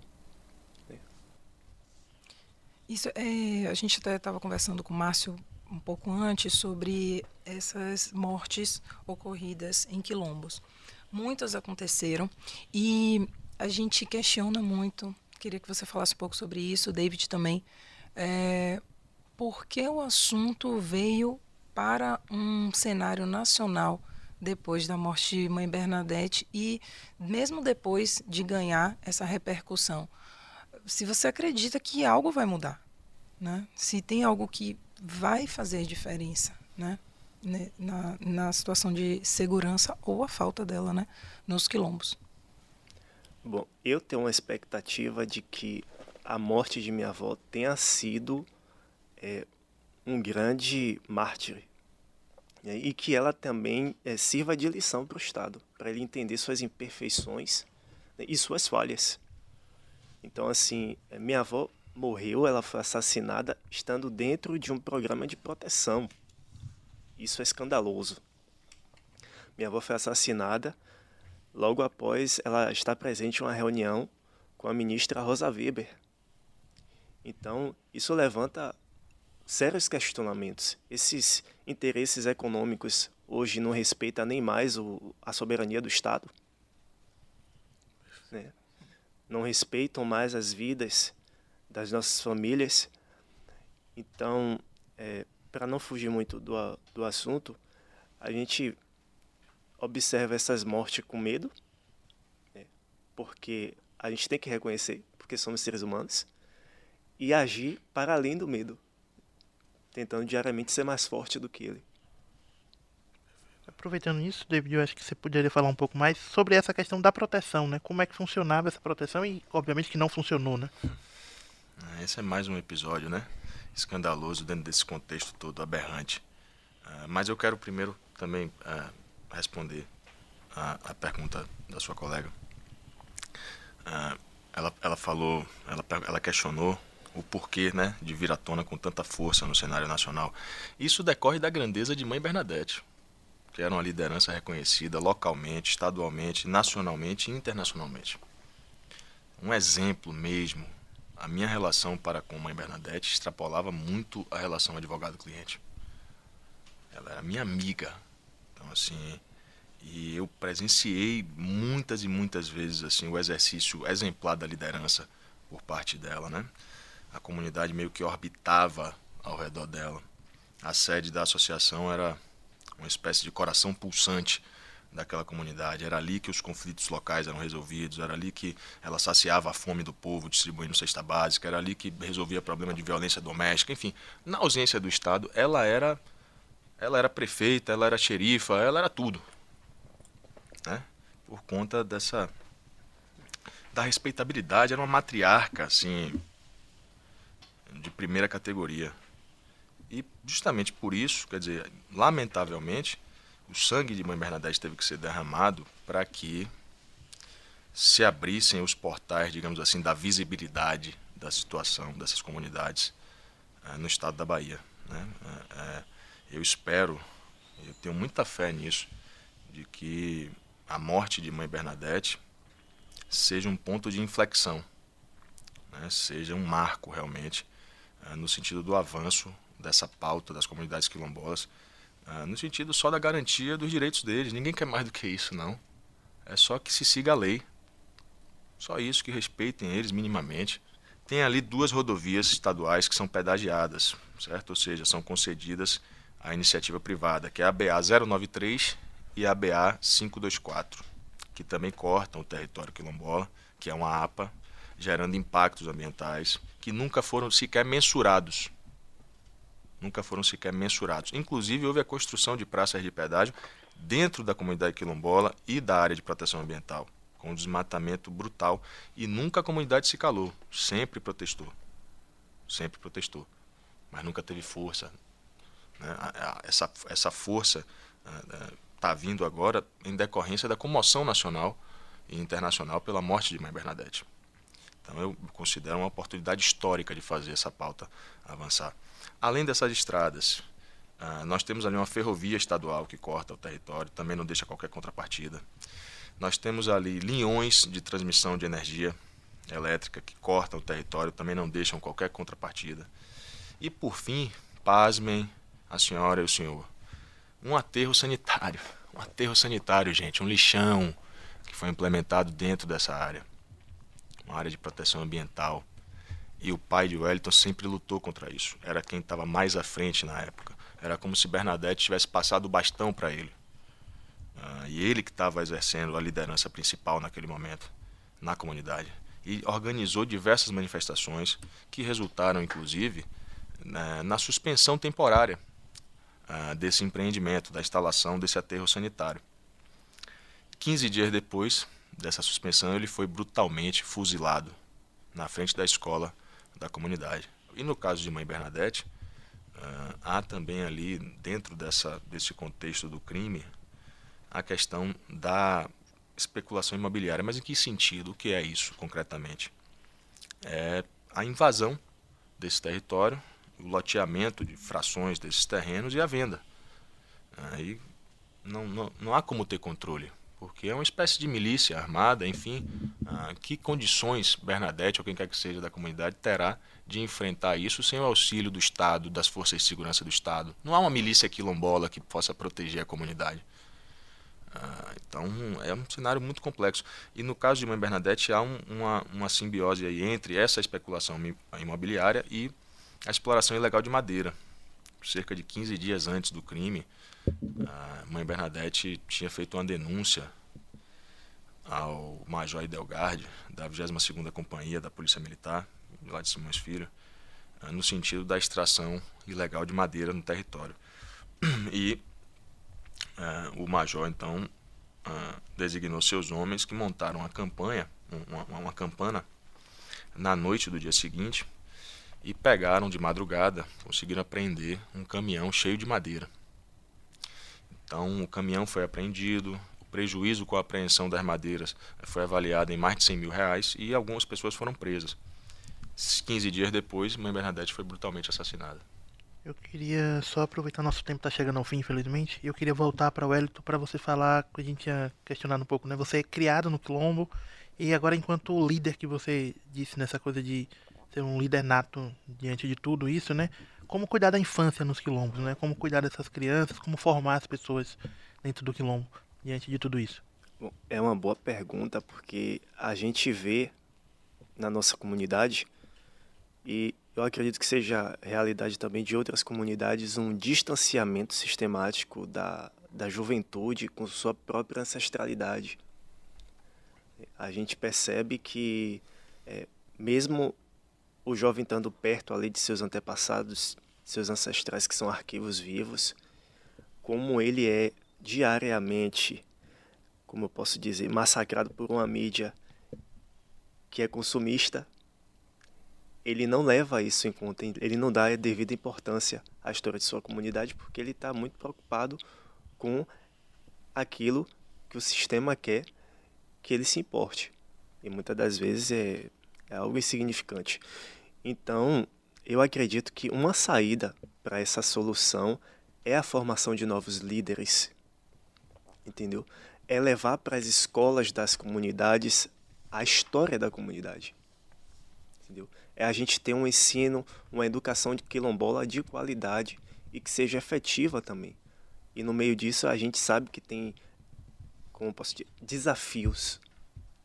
Isso é, a gente até estava conversando com o Márcio um pouco antes sobre essas mortes ocorridas em quilombos. Muitas aconteceram e a gente questiona muito. Queria que você falasse um pouco sobre isso, David também. É, por que o assunto veio para um cenário nacional depois da morte de Mãe Bernadette e mesmo depois de ganhar essa repercussão. Se você acredita que algo vai mudar, né? se tem algo que vai fazer diferença né? na, na situação de segurança ou a falta dela né? nos quilombos. Bom, eu tenho uma expectativa de que a morte de minha avó tenha sido é, um grande mártir né, e que ela também é, sirva de lição para o Estado, para ele entender suas imperfeições né, e suas falhas. Então, assim, é, minha avó morreu, ela foi assassinada estando dentro de um programa de proteção. Isso é escandaloso. Minha avó foi assassinada logo após ela estar presente em uma reunião com a ministra Rosa Weber. Então, isso levanta sérios questionamentos. Esses interesses econômicos hoje não respeitam nem mais o, a soberania do Estado. Né? Não respeitam mais as vidas das nossas famílias. Então, é, para não fugir muito do, do assunto, a gente observa essas mortes com medo, né? porque a gente tem que reconhecer, porque somos seres humanos, e agir para além do medo tentando diariamente ser mais forte do que ele. Aproveitando isso, David, eu acho que você poderia falar um pouco mais sobre essa questão da proteção, né? Como é que funcionava essa proteção e, obviamente, que não funcionou, né? Ah, esse é mais um episódio, né? Escandaloso dentro desse contexto todo aberrante. Uh, mas eu quero primeiro também uh, responder a, a, pergunta da sua colega. Uh, ela, ela falou, ela, ela questionou o porquê né, de vir à tona com tanta força no cenário nacional. Isso decorre da grandeza de Mãe Bernadette, que era uma liderança reconhecida localmente, estadualmente, nacionalmente e internacionalmente. Um exemplo mesmo, a minha relação para com Mãe Bernadette extrapolava muito a relação advogado-cliente. Ela era minha amiga. Então, assim, e eu presenciei muitas e muitas vezes assim o exercício exemplar da liderança por parte dela, né? A comunidade meio que orbitava ao redor dela. A sede da associação era uma espécie de coração pulsante daquela comunidade. Era ali que os conflitos locais eram resolvidos, era ali que ela saciava a fome do povo distribuindo cesta básica, era ali que resolvia problema de violência doméstica, enfim. Na ausência do Estado, ela era ela era prefeita, ela era xerifa, ela era tudo né? Por conta dessa da respeitabilidade, era uma matriarca assim de primeira categoria. E justamente por isso, quer dizer, lamentavelmente, o sangue de Mãe Bernadette teve que ser derramado para que se abrissem os portais, digamos assim, da visibilidade da situação dessas comunidades é, no estado da Bahia. Né? É, é, eu espero, eu tenho muita fé nisso, de que a morte de Mãe Bernadette seja um ponto de inflexão, né? seja um marco realmente no sentido do avanço dessa pauta das comunidades quilombolas, uh, no sentido só da garantia dos direitos deles. Ninguém quer mais do que isso, não. É só que se siga a lei. Só isso, que respeitem eles minimamente. Tem ali duas rodovias estaduais que são pedagiadas, certo? Ou seja, são concedidas à iniciativa privada, que é a BA 093 e a BA 524, que também cortam o território quilombola, que é uma APA, gerando impactos ambientais que nunca foram sequer mensurados. Nunca foram sequer mensurados. Inclusive, houve a construção de praças de pedágio dentro da comunidade quilombola e da área de proteção ambiental, com um desmatamento brutal. E nunca a comunidade se calou, sempre protestou. Sempre protestou. Mas nunca teve força. Né? Essa, essa força está vindo agora em decorrência da comoção nacional e internacional pela morte de Mãe Bernadette. Então eu considero uma oportunidade histórica de fazer essa pauta avançar. Além dessas estradas, uh, nós temos ali uma ferrovia estadual que corta o território, também não deixa qualquer contrapartida. Nós temos ali linhões de transmissão de energia elétrica que cortam o território, também não deixam qualquer contrapartida. E por fim, pasmem a senhora e o senhor, um aterro sanitário. Um aterro sanitário, gente, um lixão que foi implementado dentro dessa área. Uma área de proteção ambiental. E o pai de Wellington sempre lutou contra isso. Era quem estava mais à frente na época. Era como se Bernadette tivesse passado o bastão para ele. Uh, e ele que estava exercendo a liderança principal naquele momento na comunidade. E organizou diversas manifestações que resultaram, inclusive, na, na suspensão temporária uh, desse empreendimento, da instalação desse aterro sanitário. 15 dias depois dessa suspensão, ele foi brutalmente fuzilado na frente da escola da comunidade. E no caso de Mãe Bernadette, uh, há também ali, dentro dessa, desse contexto do crime, a questão da especulação imobiliária. Mas em que sentido? O que é isso concretamente? É a invasão desse território o loteamento de frações desses terrenos e a venda. Aí não, não, não há como ter controle, porque é uma espécie de milícia armada, enfim, ah, que condições Bernadette ou quem quer que seja da comunidade terá de enfrentar isso sem o auxílio do Estado, das forças de segurança do Estado? Não há uma milícia quilombola que possa proteger a comunidade. Ah, então é um cenário muito complexo. E no caso de Mãe Bernadette há um, uma, uma simbiose aí entre essa especulação imobiliária e a exploração ilegal de madeira. Cerca de 15 dias antes do crime, a mãe Bernadette tinha feito uma denúncia ao Major Idelgarde, da 22ª Companhia da Polícia Militar, lá de Simões Filho, ah, no sentido da extração ilegal de madeira no território. E uh, o Major, então, uh, designou seus homens que montaram uma campanha, uma, uma campana, na noite do dia seguinte, e pegaram de madrugada, conseguiram apreender um caminhão cheio de madeira. Então o caminhão foi apreendido, o prejuízo com a apreensão das madeiras foi avaliado em mais de 100 mil reais e algumas pessoas foram presas. 15 dias depois, Mãe Bernadette foi brutalmente assassinada. Eu queria só aproveitar nosso tempo está chegando ao fim, infelizmente. Eu queria voltar para o Elito para você falar, que a gente tinha questionado um pouco, né? Você é criado no quilombo e agora enquanto líder que você disse nessa coisa de ser um líder nato diante de tudo isso, né? Como cuidar da infância nos quilombos, né? Como cuidar dessas crianças, como formar as pessoas dentro do quilombo diante de tudo isso? Bom, é uma boa pergunta porque a gente vê na nossa comunidade e eu acredito que seja realidade também de outras comunidades um distanciamento sistemático da, da juventude com sua própria ancestralidade. A gente percebe que, é, mesmo o jovem estando perto ali de seus antepassados, seus ancestrais que são arquivos vivos, como ele é diariamente, como eu posso dizer, massacrado por uma mídia que é consumista, ele não leva isso em conta, ele não dá a devida importância à história de sua comunidade, porque ele está muito preocupado com aquilo que o sistema quer que ele se importe. E muitas das vezes é, é algo insignificante. Então, eu acredito que uma saída para essa solução é a formação de novos líderes. Entendeu? É levar para as escolas das comunidades a história da comunidade. Entendeu? é a gente ter um ensino, uma educação de quilombola de qualidade e que seja efetiva também. E no meio disso a gente sabe que tem, como posso dizer, desafios.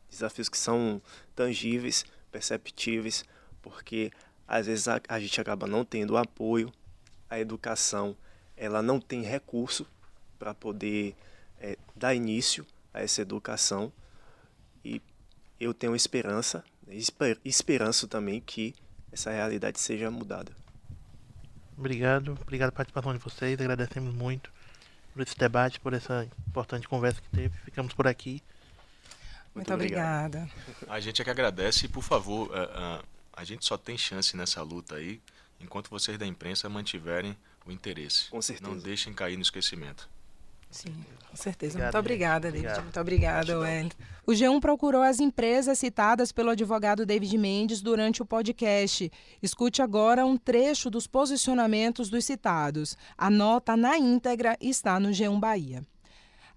Desafios que são tangíveis, perceptíveis, porque às vezes a, a gente acaba não tendo apoio, a educação ela não tem recurso para poder é, dar início a essa educação e eu tenho esperança esper, esperanço também que essa realidade seja mudada. Obrigado, obrigado pela participação de vocês, agradecemos muito por esse debate, por essa importante conversa que teve. Ficamos por aqui. Muito, muito obrigada. A gente é que agradece e, por favor, a, a, a gente só tem chance nessa luta aí enquanto vocês da imprensa mantiverem o interesse. Com certeza. Não deixem cair no esquecimento. Sim, com certeza. Obrigado, Muito obrigada, David. Obrigado. Muito obrigada, Wellington. O G1 procurou as empresas citadas pelo advogado David Mendes durante o podcast. Escute agora um trecho dos posicionamentos dos citados. A nota na íntegra está no G1 Bahia.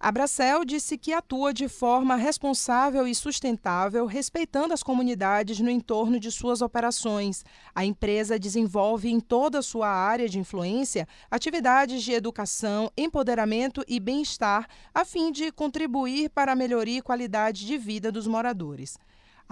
A Bracel disse que atua de forma responsável e sustentável, respeitando as comunidades no entorno de suas operações. A empresa desenvolve em toda a sua área de influência atividades de educação, empoderamento e bem-estar, a fim de contribuir para a melhoria e qualidade de vida dos moradores.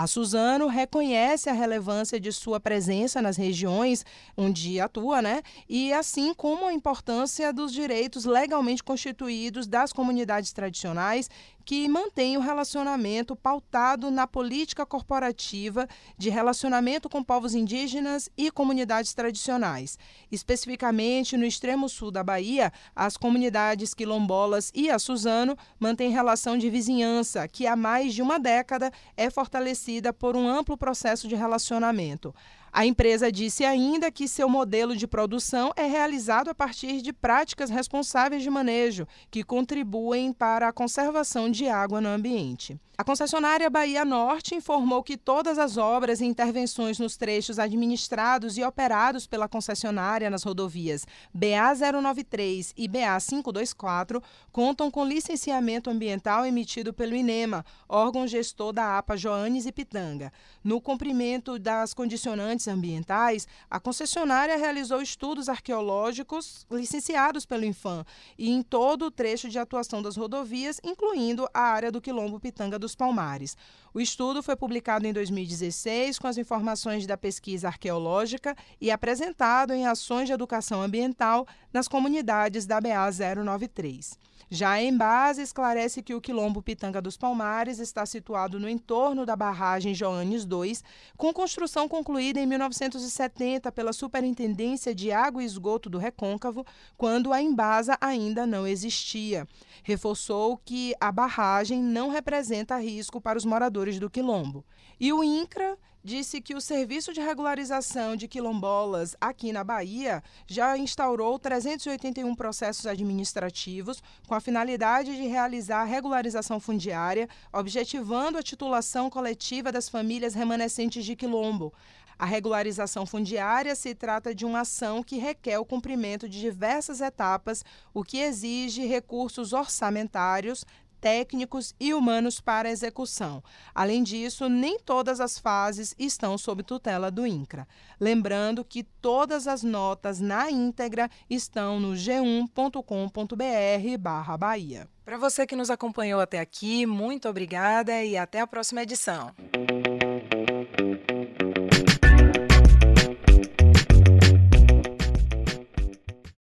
A Suzano reconhece a relevância de sua presença nas regiões onde atua, né? E assim como a importância dos direitos legalmente constituídos das comunidades tradicionais que mantém o relacionamento pautado na política corporativa de relacionamento com povos indígenas e comunidades tradicionais. Especificamente no extremo sul da Bahia, as comunidades quilombolas e a Suzano mantêm relação de vizinhança que há mais de uma década é fortalecida por um amplo processo de relacionamento. A empresa disse ainda que seu modelo de produção é realizado a partir de práticas responsáveis de manejo, que contribuem para a conservação de água no ambiente. A concessionária Bahia Norte informou que todas as obras e intervenções nos trechos administrados e operados pela concessionária nas rodovias BA-093 e BA-524 contam com licenciamento ambiental emitido pelo INEMA, órgão gestor da APA Joanes e Pitanga. No cumprimento das condicionantes ambientais, a concessionária realizou estudos arqueológicos licenciados pelo INFAM e em todo o trecho de atuação das rodovias, incluindo a área do Quilombo Pitanga do dos Palmares. O estudo foi publicado em 2016 com as informações da pesquisa arqueológica e apresentado em ações de educação ambiental nas comunidades da BA 093. Já em base, esclarece que o quilombo Pitanga dos Palmares está situado no entorno da barragem Joanes II, com construção concluída em 1970 pela Superintendência de Água e Esgoto do Recôncavo, quando a Embasa ainda não existia. Reforçou que a barragem não representa risco para os moradores do quilombo. E o INCRA disse que o Serviço de Regularização de Quilombolas aqui na Bahia já instaurou 381 processos administrativos com a finalidade de realizar a regularização fundiária, objetivando a titulação coletiva das famílias remanescentes de quilombo. A regularização fundiária se trata de uma ação que requer o cumprimento de diversas etapas, o que exige recursos orçamentários, técnicos e humanos para a execução. Além disso, nem todas as fases estão sob tutela do INCRA. Lembrando que todas as notas na íntegra estão no g1.com.br/barra Bahia. Para você que nos acompanhou até aqui, muito obrigada e até a próxima edição.